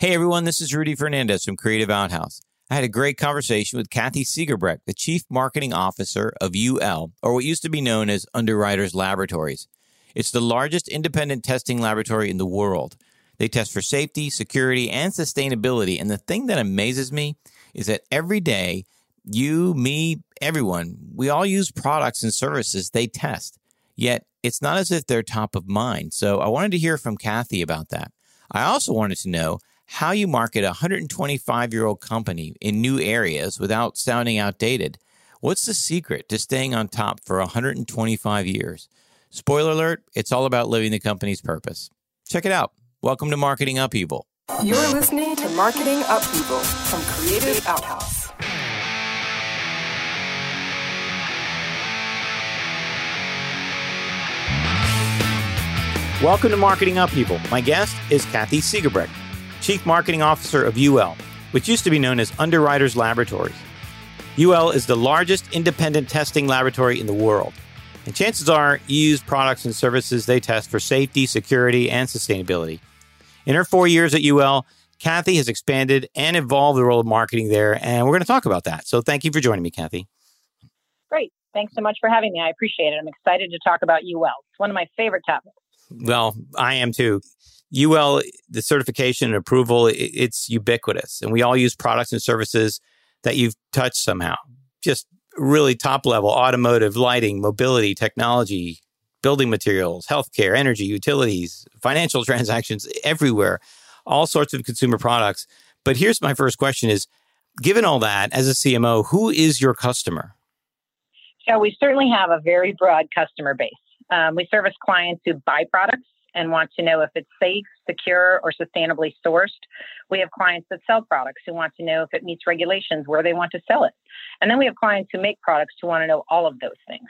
Hey everyone, this is Rudy Fernandez from Creative Outhouse. I had a great conversation with Kathy Seegebrecht, the Chief Marketing Officer of UL, or what used to be known as Underwriters Laboratories. It's the largest independent testing laboratory in the world. They test for safety, security, and sustainability. And the thing that amazes me is that every day, you, me, everyone, we all use products and services they test. Yet it's not as if they're top of mind. So I wanted to hear from Kathy about that. I also wanted to know how you market a 125 year old company in new areas without sounding outdated. What's the secret to staying on top for 125 years? Spoiler alert, it's all about living the company's purpose. Check it out. Welcome to Marketing Upheaval. You're listening to Marketing Upheaval from Creative Outhouse. Welcome to Marketing Upheaval. My guest is Kathy Seegebrecht. Chief Marketing Officer of UL, which used to be known as Underwriters Laboratories. UL is the largest independent testing laboratory in the world. And chances are you use products and services they test for safety, security, and sustainability. In her four years at UL, Kathy has expanded and evolved the role of marketing there, and we're going to talk about that. So thank you for joining me, Kathy. Great. Thanks so much for having me. I appreciate it. I'm excited to talk about UL. It's one of my favorite topics. Well, I am too. UL, the certification and approval, it's ubiquitous. And we all use products and services that you've touched somehow. Just really top level automotive, lighting, mobility, technology, building materials, healthcare, energy, utilities, financial transactions everywhere, all sorts of consumer products. But here's my first question is given all that as a CMO, who is your customer? So we certainly have a very broad customer base. Um, we service clients who buy products and want to know if it's safe, secure, or sustainably sourced. We have clients that sell products who want to know if it meets regulations where they want to sell it. And then we have clients who make products who want to know all of those things.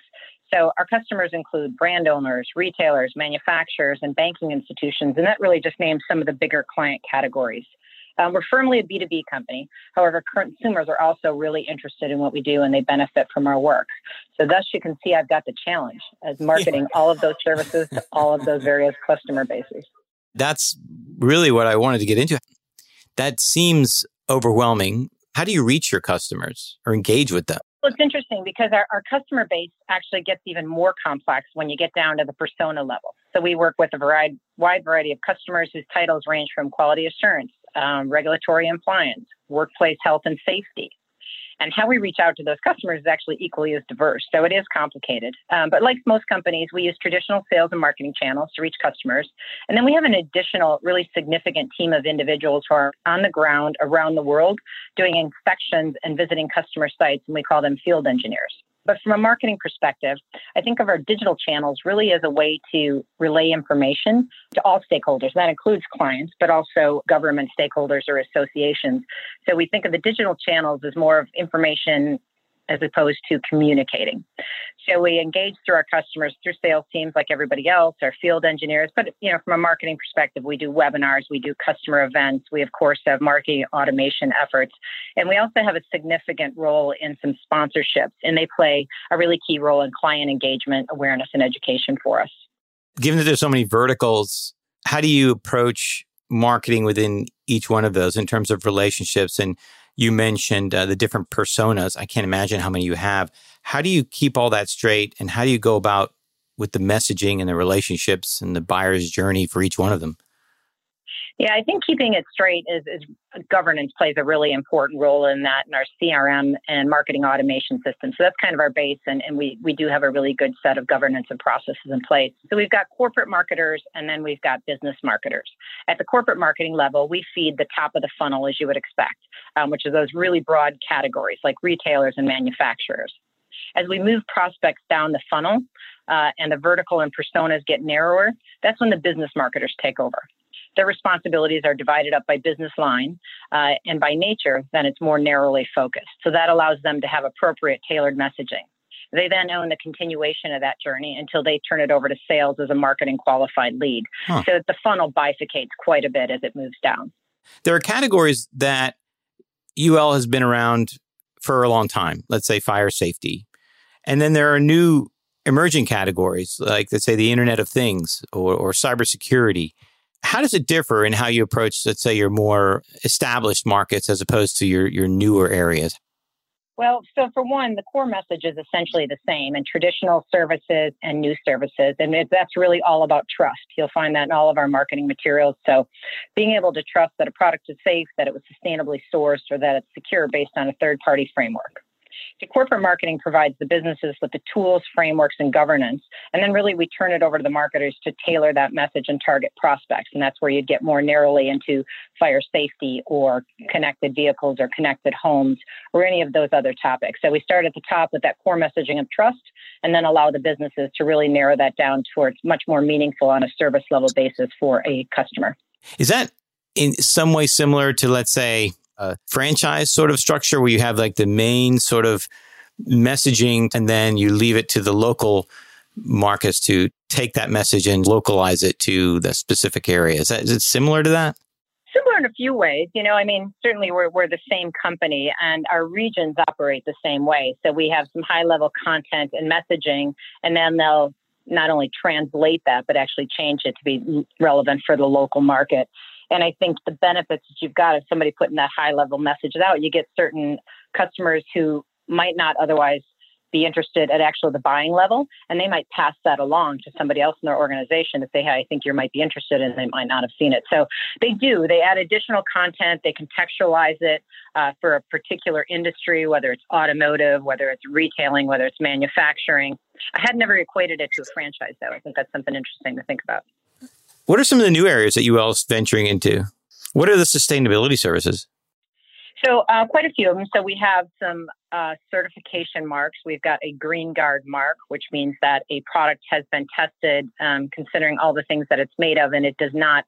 So our customers include brand owners, retailers, manufacturers, and banking institutions. And that really just names some of the bigger client categories. Um, we're firmly a B2B company. However, consumers are also really interested in what we do and they benefit from our work. So, thus, you can see I've got the challenge as marketing all of those services to all of those various customer bases. That's really what I wanted to get into. That seems overwhelming. How do you reach your customers or engage with them? Well, it's interesting because our, our customer base actually gets even more complex when you get down to the persona level. So we work with a variety, wide variety of customers whose titles range from quality assurance um, regulatory compliance, workplace health and safety. And how we reach out to those customers is actually equally as diverse. So it is complicated. Um, but like most companies, we use traditional sales and marketing channels to reach customers. And then we have an additional, really significant team of individuals who are on the ground around the world doing inspections and visiting customer sites. And we call them field engineers. But from a marketing perspective, I think of our digital channels really as a way to relay information to all stakeholders. That includes clients, but also government stakeholders or associations. So we think of the digital channels as more of information as opposed to communicating. So we engage through our customers through sales teams like everybody else, our field engineers. But you know, from a marketing perspective, we do webinars, we do customer events, we of course have marketing automation efforts, and we also have a significant role in some sponsorships, and they play a really key role in client engagement, awareness, and education for us. Given that there's so many verticals, how do you approach marketing within each one of those in terms of relationships and you mentioned uh, the different personas. I can't imagine how many you have. How do you keep all that straight and how do you go about with the messaging and the relationships and the buyer's journey for each one of them? Yeah, I think keeping it straight is, is, governance plays a really important role in that in our CRM and marketing automation system. So that's kind of our base, and, and we, we do have a really good set of governance and processes in place. So we've got corporate marketers and then we've got business marketers. At the corporate marketing level, we feed the top of the funnel, as you would expect, um, which is those really broad categories like retailers and manufacturers. As we move prospects down the funnel uh, and the vertical and personas get narrower, that's when the business marketers take over. Their responsibilities are divided up by business line, uh, and by nature, then it's more narrowly focused. So that allows them to have appropriate tailored messaging. They then own the continuation of that journey until they turn it over to sales as a marketing qualified lead. Huh. So that the funnel bifurcates quite a bit as it moves down. There are categories that UL has been around for a long time, let's say fire safety. And then there are new emerging categories, like let's say the Internet of Things or, or cybersecurity How does it differ in how you approach, let's say, your more established markets as opposed to your, your newer areas? Well, so for one, the core message is essentially the same in traditional services and new services. And it, that's really all about trust. You'll find that in all of our marketing materials. So being able to trust that a product is safe, that it was sustainably sourced, or that it's secure based on a third party framework. So corporate marketing provides the businesses with the tools, frameworks, and governance. And then really we turn it over to the marketers to tailor that message and target prospects. And that's where you'd get more narrowly into fire safety or connected vehicles or connected homes or any of those other topics. So we start at the top with that core messaging of trust and then allow the businesses to really narrow that down towards much more meaningful on a service level basis for a customer. Is that in some way similar to, let's say, a franchise sort of structure where you have like the main sort of messaging and then you leave it to the local markets to take that message and localize it to the specific area. Is, that, is it similar to that? Similar in a few ways. You know, I mean, certainly we're, we're the same company and our regions operate the same way. So we have some high level content and messaging, and then they'll not only translate that, but actually change it to be relevant for the local market. And I think the benefits that you've got of somebody putting that high level message out, you get certain customers who might not otherwise be interested at actually the buying level, and they might pass that along to somebody else in their organization to say, "Hey, I think you might be interested," and they might not have seen it. So they do. They add additional content. They contextualize it uh, for a particular industry, whether it's automotive, whether it's retailing, whether it's manufacturing. I had never equated it to a franchise, though. I think that's something interesting to think about. What are some of the new areas that UL is venturing into? What are the sustainability services? So, uh, quite a few of them. So, we have some uh, certification marks. We've got a GREENGUARD mark, which means that a product has been tested um, considering all the things that it's made of and it does not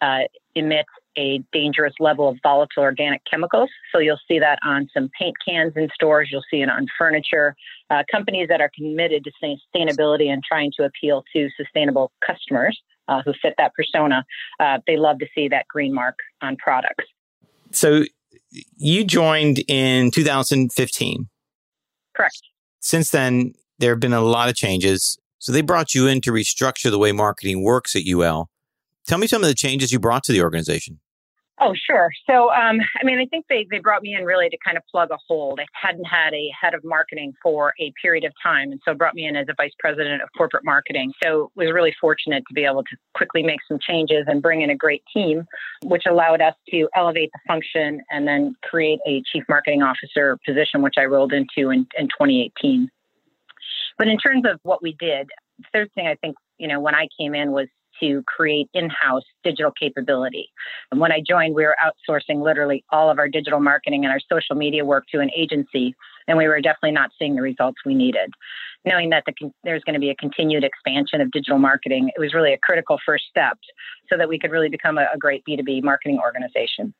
uh, emit a dangerous level of volatile organic chemicals. So, you'll see that on some paint cans in stores, you'll see it on furniture. Uh, companies that are committed to sustainability and trying to appeal to sustainable customers uh, who fit that persona, uh, they love to see that green mark on products. So you joined in 2015. Correct. Since then, there have been a lot of changes. So they brought you in to restructure the way marketing works at UL. Tell me some of the changes you brought to the organization. Oh, sure. So, um, I mean, I think they, they brought me in really to kind of plug a hole. They hadn't had a head of marketing for a period of time. And so brought me in as a vice president of corporate marketing. So was really fortunate to be able to quickly make some changes and bring in a great team, which allowed us to elevate the function and then create a chief marketing officer position, which I rolled into in, in 2018. But in terms of what we did, the third thing I think, you know, when I came in was to create in house digital capability. And when I joined, we were outsourcing literally all of our digital marketing and our social media work to an agency, and we were definitely not seeing the results we needed. Knowing that the, there's going to be a continued expansion of digital marketing, it was really a critical first step so that we could really become a, a great B2B marketing organization.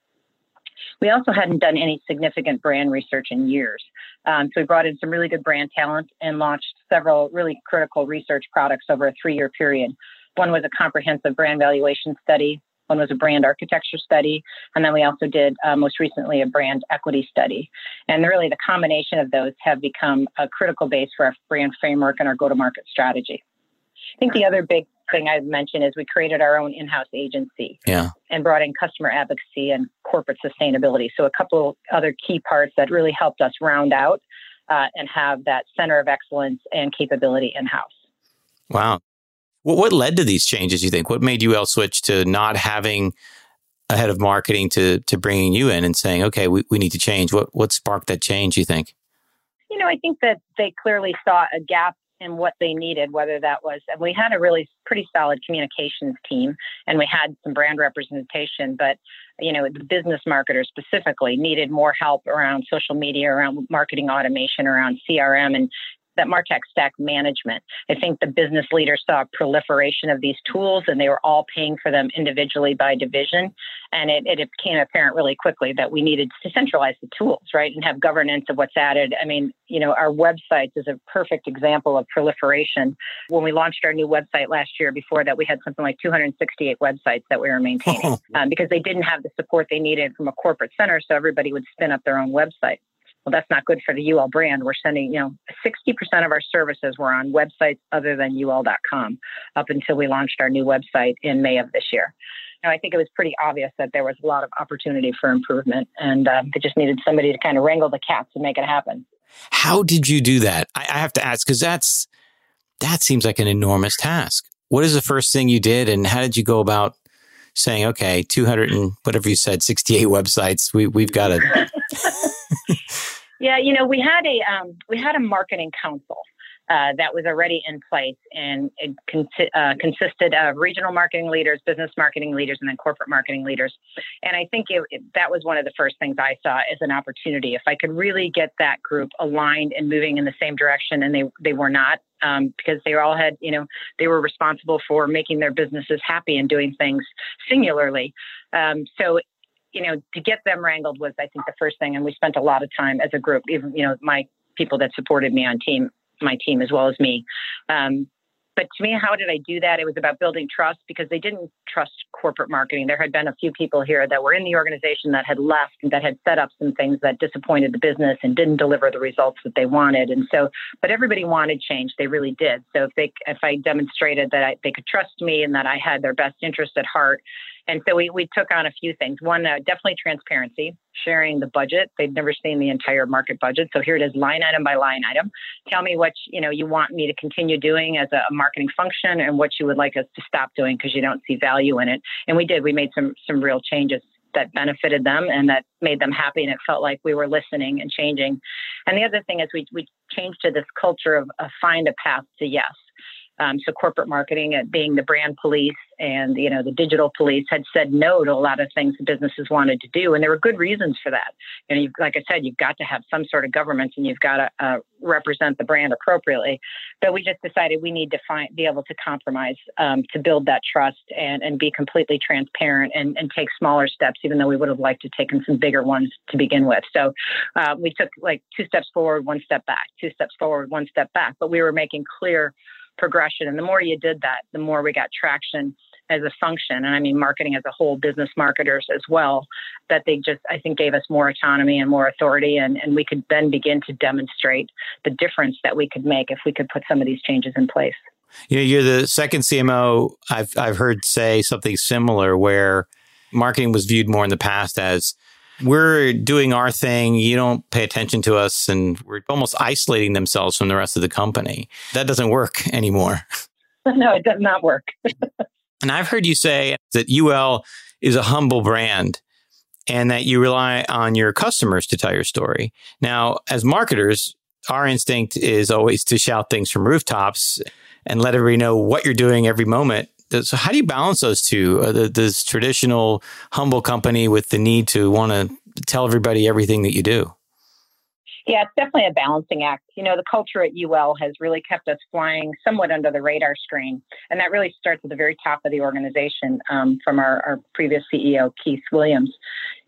We also hadn't done any significant brand research in years. Um, so we brought in some really good brand talent and launched several really critical research products over a three year period one was a comprehensive brand valuation study. One was a brand architecture study. And then we also did uh, most recently a brand equity study. And really, the combination of those have become a critical base for our brand framework and our go to market strategy. I think the other big thing I've mentioned is we created our own in house agency yeah. and brought in customer advocacy and corporate sustainability. So, a couple other key parts that really helped us round out uh, and have that center of excellence and capability in house. Wow. What, what led to these changes, you think? What made UL switch to not having a head of marketing to, to bringing you in and saying, okay, we, we need to change? What, what sparked that change, you think? You know, I think that they clearly saw a gap in what they needed, whether that was, and we had a really pretty solid communications team and we had some brand representation, but, you know, the business marketers specifically needed more help around social media, around marketing automation, around CRM and that Martech stack management. I think the business leaders saw a proliferation of these tools and they were all paying for them individually by division. And it, it became apparent really quickly that we needed to centralize the tools, right? And have governance of what's added. I mean, you know, our websites is a perfect example of proliferation. When we launched our new website last year, before that, we had something like 268 websites that we were maintaining um, because they didn't have the support they needed from a corporate center. So everybody would spin up their own website. Well, that's not good for the UL brand. We're sending, you know, 60% of our services were on websites other than ul.com up until we launched our new website in May of this year. Now, I think it was pretty obvious that there was a lot of opportunity for improvement, and uh, they just needed somebody to kind of wrangle the cats and make it happen. How did you do that? I, I have to ask because that's that seems like an enormous task. What is the first thing you did, and how did you go about saying, okay, 200 and whatever you said, 68 websites, we, we've got to. yeah, you know, we had a, um, we had a marketing council. Uh, that was already in place and it uh, consisted of regional marketing leaders, business marketing leaders, and then corporate marketing leaders. And I think it, it, that was one of the first things I saw as an opportunity. If I could really get that group aligned and moving in the same direction, and they they were not, um, because they all had, you know, they were responsible for making their businesses happy and doing things singularly. Um, so, you know, to get them wrangled was, I think, the first thing. And we spent a lot of time as a group, even, you know, my people that supported me on team, my team as well as me, um, but to me, how did I do that? It was about building trust because they didn't trust corporate marketing. There had been a few people here that were in the organization that had left that had set up some things that disappointed the business and didn't deliver the results that they wanted. And so, but everybody wanted change. They really did. So if they, if I demonstrated that I, they could trust me and that I had their best interest at heart, and so we, we took on a few things. One, uh, definitely transparency, sharing the budget. They've never seen the entire market budget. So here it is line item by line item. Tell me what, you know, you want me to continue doing as a, marketing function and what you would like us to stop doing because you don't see value in it. And we did. We made some some real changes that benefited them and that made them happy and it felt like we were listening and changing. And the other thing is we we changed to this culture of, of find a path to yes. Um, so corporate marketing, uh, being the brand police and you know the digital police, had said no to a lot of things the businesses wanted to do, and there were good reasons for that. You know, like I said, you've got to have some sort of governance, and you've got to uh, represent the brand appropriately. But we just decided we need to find be able to compromise um, to build that trust and and be completely transparent and and take smaller steps, even though we would have liked to taken some bigger ones to begin with. So uh, we took like two steps forward, one step back, two steps forward, one step back, but we were making clear progression. And the more you did that, the more we got traction as a function. And I mean, marketing as a whole, business marketers as well, that they just, I think, gave us more autonomy and more authority. And, and we could then begin to demonstrate the difference that we could make if we could put some of these changes in place. You know, you're the second CMO I've, I've heard say something similar where marketing was viewed more in the past as we're doing our thing. You don't pay attention to us. And we're almost isolating themselves from the rest of the company. That doesn't work anymore. No, it does not work. and I've heard you say that UL is a humble brand and that you rely on your customers to tell your story. Now, as marketers, our instinct is always to shout things from rooftops and let everybody know what you're doing every moment. So, how do you balance those two? Uh, the, this traditional humble company with the need to want to tell everybody everything that you do? Yeah, it's definitely a balancing act. You know, the culture at UL has really kept us flying somewhat under the radar screen. And that really starts at the very top of the organization um, from our, our previous CEO, Keith Williams.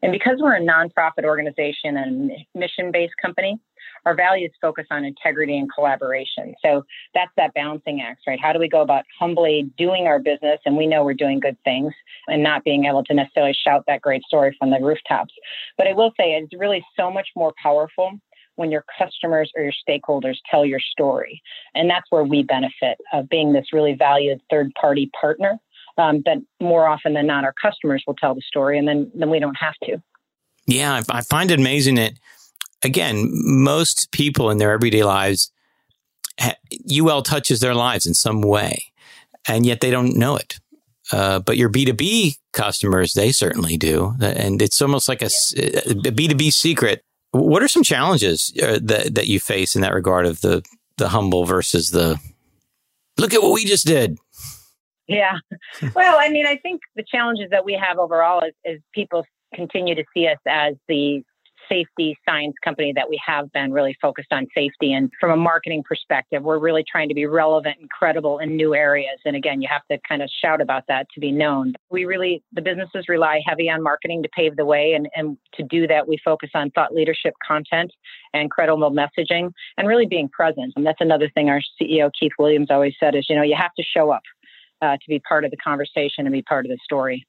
And because we're a nonprofit organization and mission based company, our values focus on integrity and collaboration. So that's that balancing act, right? How do we go about humbly doing our business and we know we're doing good things and not being able to necessarily shout that great story from the rooftops? But I will say it's really so much more powerful when your customers or your stakeholders tell your story. And that's where we benefit of being this really valued third party partner. Um, that more often than not, our customers will tell the story, and then then we don't have to. Yeah, I find it amazing that again, most people in their everyday lives, UL touches their lives in some way, and yet they don't know it. Uh, but your B2B customers, they certainly do. And it's almost like a a B2B secret. What are some challenges uh, that, that you face in that regard of the, the humble versus the look at what we just did? Yeah. Well, I mean, I think the challenges that we have overall is, is people continue to see us as the safety science company that we have been really focused on safety. And from a marketing perspective, we're really trying to be relevant and credible in new areas. And again, you have to kind of shout about that to be known. We really, the businesses rely heavy on marketing to pave the way. And, and to do that, we focus on thought leadership content and credible messaging and really being present. And that's another thing our CEO, Keith Williams, always said is, you know, you have to show up uh, to be part of the conversation and be part of the story.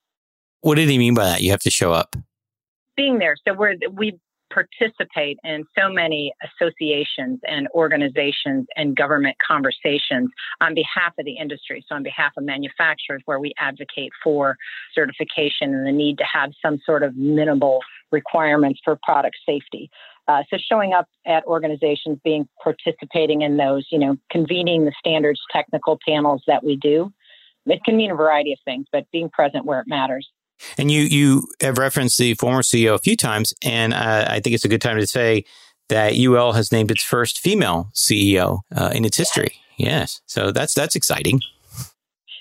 What did he mean by that? You have to show up being there. So we're we participate in so many associations and organizations and government conversations on behalf of the industry. So, on behalf of manufacturers, where we advocate for certification and the need to have some sort of minimal requirements for product safety. Uh, so showing up at organizations, being participating in those, you know, convening the standards technical panels that we do. It can mean a variety of things, but being present where it matters. And you you have referenced the former CEO a few times, and uh, I think it's a good time to say that UL has named its first female CEO uh, in its history. Yes, so that's that's exciting.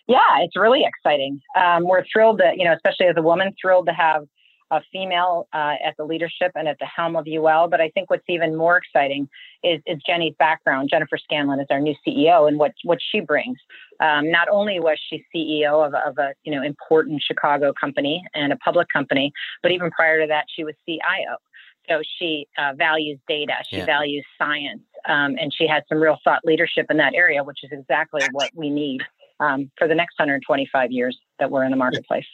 Yeah, it's really exciting. Um, we're thrilled that you know, especially as a woman, thrilled to have a female uh, at the leadership and at the helm of UL. But I think what's even more exciting is, is Jenny's background. Jennifer Scanlon is our new CEO, and what what she brings. Um, not only was she CEO of, of, a you know important Chicago company and a public company, but even prior to that, she was CIO. So she uh, values data, she yeah. values science, um, and she has some real thought leadership in that area, which is exactly what we need um, for the next 125 years that we're in the marketplace.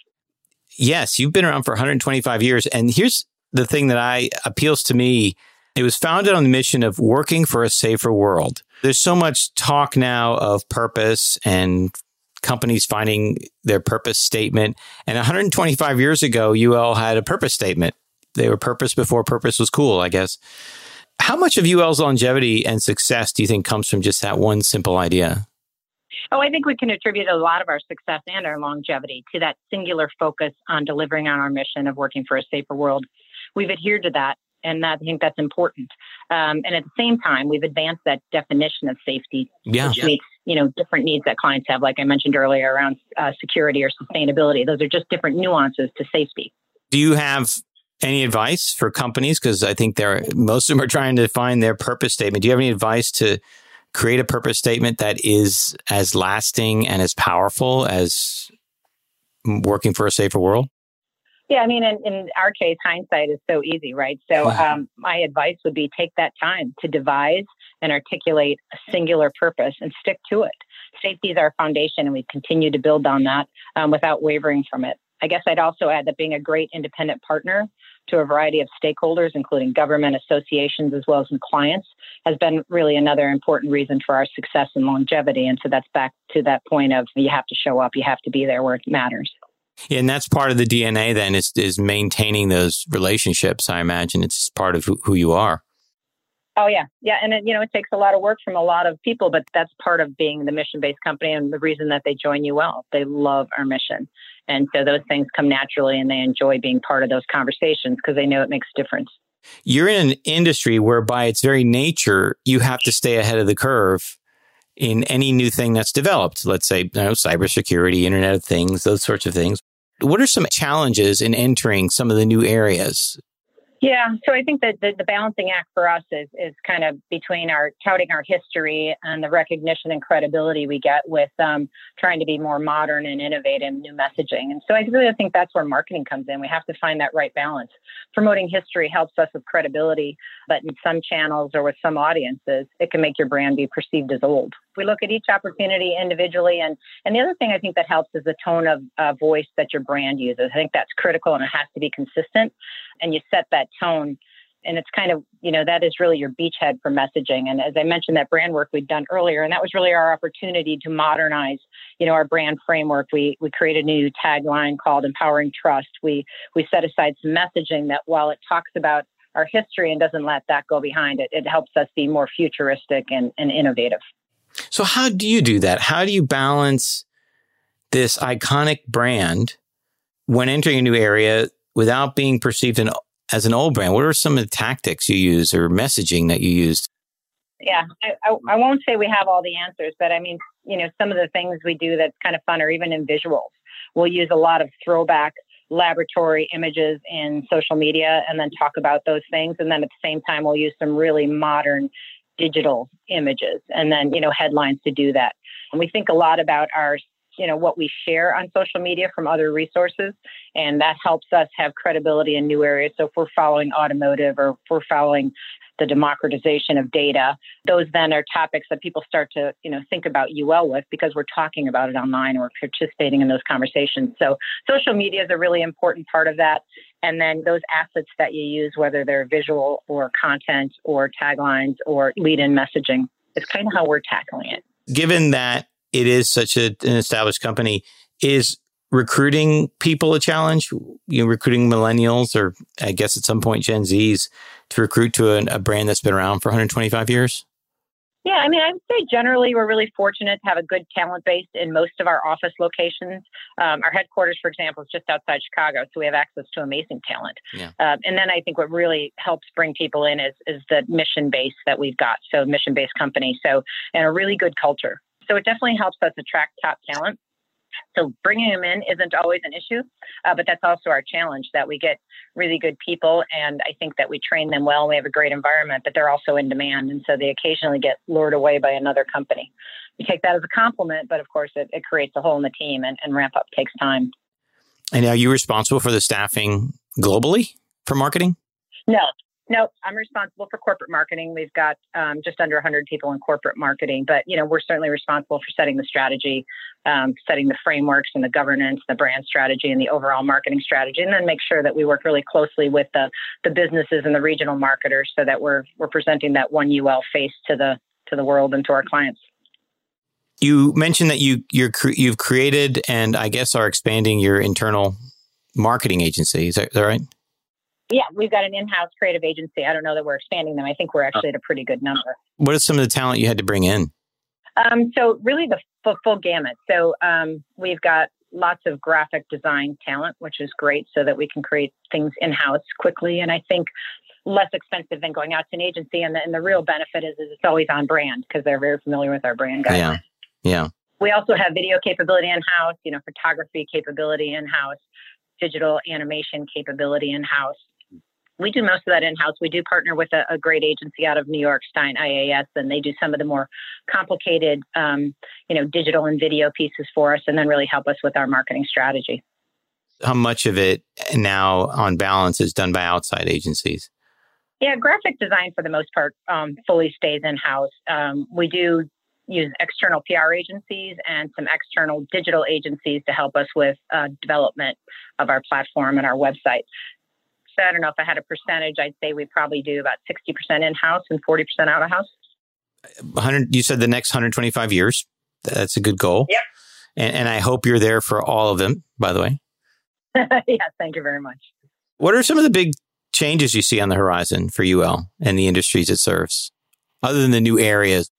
Yes, you've been around for 125 years. And here's the thing that I appeals to me. It was founded on the mission of working for a safer world. There's so much talk now of purpose and companies finding their purpose statement. And 125 years ago, UL had a purpose statement. They were purpose before purpose was cool, I guess. How much of UL's longevity and success do you think comes from just that one simple idea? Oh, I think we can attribute a lot of our success and our longevity to that singular focus on delivering on our mission of working for a safer world. We've adhered to that, and I think that's important. Um, and at the same time, we've advanced that definition of safety, yeah. which meets you know different needs that clients have, like I mentioned earlier, around uh, security or sustainability. Those are just different nuances to safety. Do you have any advice for companies? Because I think they're most of them are trying to find their purpose statement. Do you have any advice to create a purpose statement that is as lasting and as powerful as working for a safer world? Yeah, I mean, in, in our case, hindsight is so easy, right? So, um, my advice would be take that time to devise and articulate a singular purpose and stick to it. Safety is our foundation, and we continue to build on that um, without wavering from it. I guess I'd also add that being a great independent partner to a variety of stakeholders, including government associations as well as clients, has been really another important reason for our success and longevity. And so that's back to that point of you have to show up, you have to be there where it matters. And that's part of the DNA then is is maintaining those relationships. I imagine it's part of who you are. Oh yeah, yeah, and it, you know it takes a lot of work from a lot of people, but that's part of being the mission-based company and the reason that they join UL. They love our mission, and so those things come naturally, and they enjoy being part of those conversations because they know it makes a difference. You're in an industry where, by its very nature, you have to stay ahead of the curve in any new thing that's developed. Let's say, you know, cybersecurity, Internet of Things, those sorts of things. What are some challenges in entering some of the new areas? Yeah, so I think that the, the, balancing act for us is is kind of between our touting our history and the recognition and credibility we get with um, trying to be more modern and innovative, new messaging. And so I really think that's where marketing comes in. We have to find that right balance. Promoting history helps us with credibility, but in some channels or with some audiences, it can make your brand be perceived as old. We look at each opportunity individually, and and the other thing I think that helps is the tone of uh, voice that your brand uses. I think that's critical, and it has to be consistent. And you set that tone. And it's kind of you know that is really your beachhead for messaging. And as i mentioned that brand work we'd done earlier and that was really our opportunity to modernize you know our brand framework. We we created a new tagline called empowering trust. We we set aside some messaging that while it talks about our history and doesn't let that go behind it it helps us be more futuristic and, and innovative. So how do you do that? How do you balance this iconic brand when entering a new area without being perceived an, as an old brand? What are some of the tactics you use or messaging that you used? Yeah, I, I, I won't say we have all the answers, but I mean, you know, some of the things we do that's kind of fun, or even in visuals. We'll use a lot of throwback laboratory images in social media and then talk about those things. And then at the same time, we'll use some really modern digital images and then, you know, headlines to do that. And we think a lot about our you know, what we share on social media from other resources. And that helps us have credibility in new areas. So if we're following automotive or if we're following the democratization of data, those then are topics that people start to, you know, think about UL with because we're talking about it online or participating in those conversations. So social media is a really important part of that. And then those assets that you use, whether they're visual or content or taglines or lead in messaging, is kind of how we're tackling it. Given that it is such a, an established company, is recruiting people a challenge? You know, recruiting millennials or I guess at some point Gen Zs to recruit to a, a brand that's been around for 125 years? Yeah, I mean, I would say generally we're really fortunate to have a good talent base in most of our office locations. Um, our headquarters, for example, is just outside Chicago, so we have access to amazing talent. Yeah. Um, and then I think what really helps bring people in is is the mission base that we've got. So mission based company, so and a really good culture. So it definitely helps us attract top talent. So bringing them in isn't always an issue, uh, but that's also our challenge that we get really good people, and I think that we train them well. We have a great environment, but they're also in demand, and so they occasionally get lured away by another company. We take that as a compliment, but of course, it, it creates a hole in the team, and, and ramp up takes time. And are you responsible for the staffing globally for marketing? No, no, I'm responsible for corporate marketing. We've got um, just under 100 people in corporate marketing, but you know we're certainly responsible for setting the strategy, um, setting the frameworks and the governance, the brand strategy, and the overall marketing strategy, and then make sure that we work really closely with the the businesses and the regional marketers so that we're we're presenting that one UL face to the to the world and to our clients. You mentioned that you you're you've created and I guess are expanding your internal marketing agency. Is that, is that right? Yeah, we've got an in-house creative agency. I don't know that we're expanding them. I think we're actually at a pretty good number. What is some of the talent you had to bring in? Um, so really the full, full gamut. So um, we've got lots of graphic design talent, which is great, so that we can create things in-house quickly. And I think less expensive than going out to an agency. And the, and the real benefit is, is it's always on brand because they're very familiar with our brand guidelines. Yeah. Yeah. We also have video capability in house, you know, photography capability in house, digital animation capability in house we do most of that in house. We do partner with a, a, great agency out of New York, Stein IAS, and they do some of the more complicated, um, you know, digital and video pieces for us, and then really help us with our marketing strategy. How much of it now, on balance, is done by outside agencies? Yeah, graphic design for the most part um, fully stays in house. Um, we do use external PR agencies and some external digital agencies to help us with uh, development of our platform and our website. I don't know if I had a percentage. I'd say we probably do about 60% in house and 40% out of house. 100, you said the next 125 years. That's a good goal. Yep. And, and I hope you're there for all of them, by the way. yeah, thank you very much. What are some of the big changes you see on the horizon for UL and the industries it serves, other than the new areas?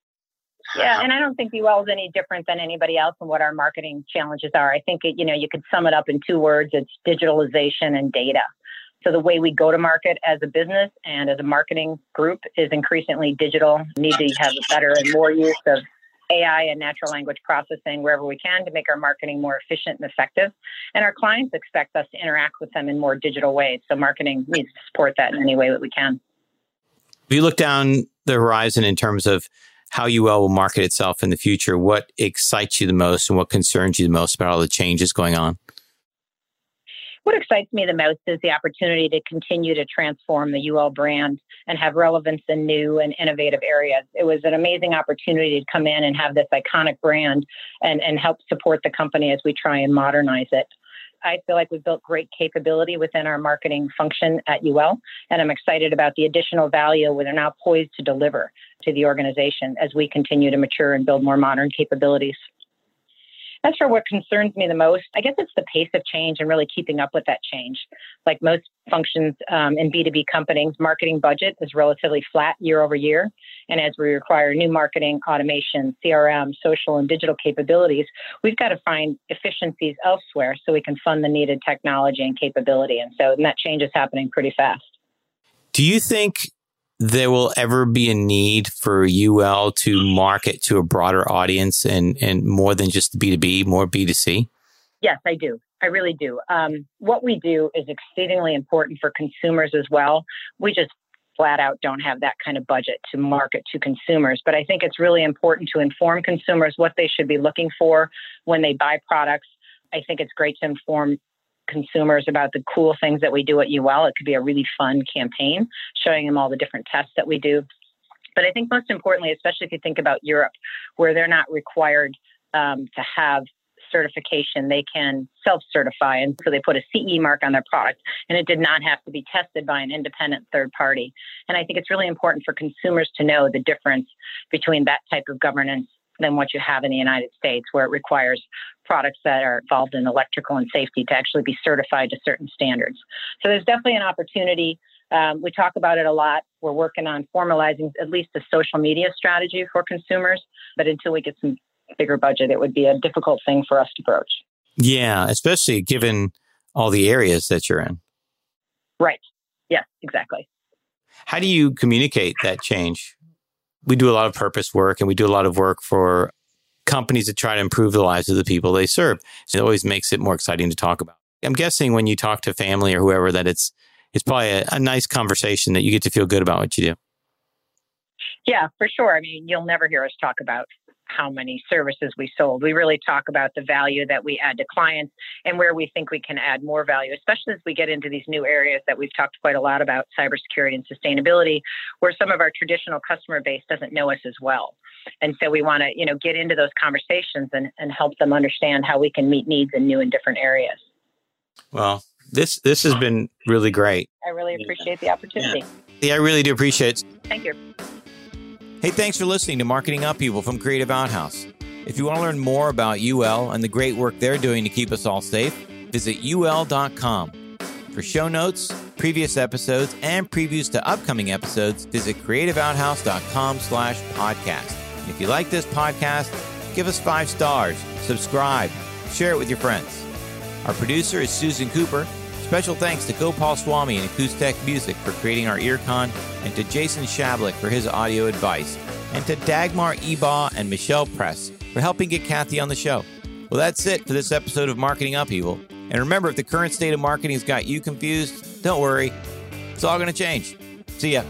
Yeah, and I don't think UL is any different than anybody else in what our marketing challenges are. I think it, you know you could sum it up in two words: it's digitalization and data. So the way we go to market as a business and as a marketing group is increasingly digital. We need to have better and more use of AI and natural language processing wherever we can to make our marketing more efficient and effective. And our clients expect us to interact with them in more digital ways. So marketing needs to support that in any way that we can. If you look down the horizon in terms of how UL will market itself in the future, what excites you the most and what concerns you the most about all the changes going on? What excites me the most is the opportunity to continue to transform the UL brand and have relevance in new and innovative areas. It was an amazing opportunity to come in and have this iconic brand and, and help support the company as we try and modernize it. I feel like we've built great capability within our marketing function at UL, and I'm excited about the additional value we're now poised to deliver to the organization as we continue to mature and build more modern capabilities. As for what concerns me the most, I guess it's the pace of change and really keeping up with that change. Like most functions um, in B2B companies, marketing budget is relatively flat year over year. And as we require new marketing, automation, CRM, social, and digital capabilities, we've got to find efficiencies elsewhere so we can fund the needed technology and capability. And so and that change is happening pretty fast. Do you think there will ever be a need for UL to market to a broader audience and, and more than just B2B, more B2C? Yes, I do. I really do. Um, what we do is exceedingly important for consumers as well. We just flat out don't have that kind of budget to market to consumers. But I think it's really important to inform consumers what they should be looking for when they buy products. I think it's great to inform consumers about the cool things that we do at UL. It could be a really fun campaign showing them all the different tests that we do. But I think most importantly, especially if you think about Europe, where they're not required um, to have certification, they can self certify. And so they put a CE mark on their product, and it did not have to be tested by an independent third party. And I think it's really important for consumers to know the difference between that type of governance than what you have in the United States, where it requires products that are involved in electrical and safety to actually be certified to certain standards. So there's definitely an opportunity. Um, we talk about it a lot. We're working on formalizing at least a social media strategy for consumers, but until we get some bigger budget, it would be a difficult thing for us to broach. Yeah, especially given all the areas that you're in. Right. Yes, exactly. How do you communicate that change? We do a lot of purpose work and we do a lot of work for companies that try to improve the lives of the people they serve. So it always makes it more exciting to talk about. I'm guessing when you talk to family or whoever that it's it's probably a, a nice conversation that you get to feel good about what you do. Yeah, for sure. I mean, you'll never hear us talk about how many services we sold. We really talk about the value that we add to clients and where we think we can add more value, especially as we get into these new areas that we've talked quite a lot about cybersecurity and sustainability, where some of our traditional customer base doesn't know us as well. And so we want to, you know, get into those conversations and, and help them understand how we can meet needs in new and different areas. Well, this this has been really great. I really appreciate the opportunity. Yeah, yeah I really do appreciate it. Thank you. Hey, thanks for listening to Marketing Upheaval from Creative Outhouse. If you want to learn more about UL and the great work they're doing to keep us all safe, visit ul.com. For show notes, previous episodes, and previews to upcoming episodes, visit creativeouthouse.com slash podcast. If you like this podcast, give us five stars, subscribe, share it with your friends. Our producer is Susan Cooper. Special thanks to Gopal Swami and Acoustic Music for creating our earcon, and to Jason Shablik for his audio advice, and to Dagmar Ebaugh and Michelle Press for helping get Kathy on the show. Well, that's it for this episode of Marketing Upheaval. And remember, if the current state of marketing has got you confused, don't worry. It's all going to change. See ya.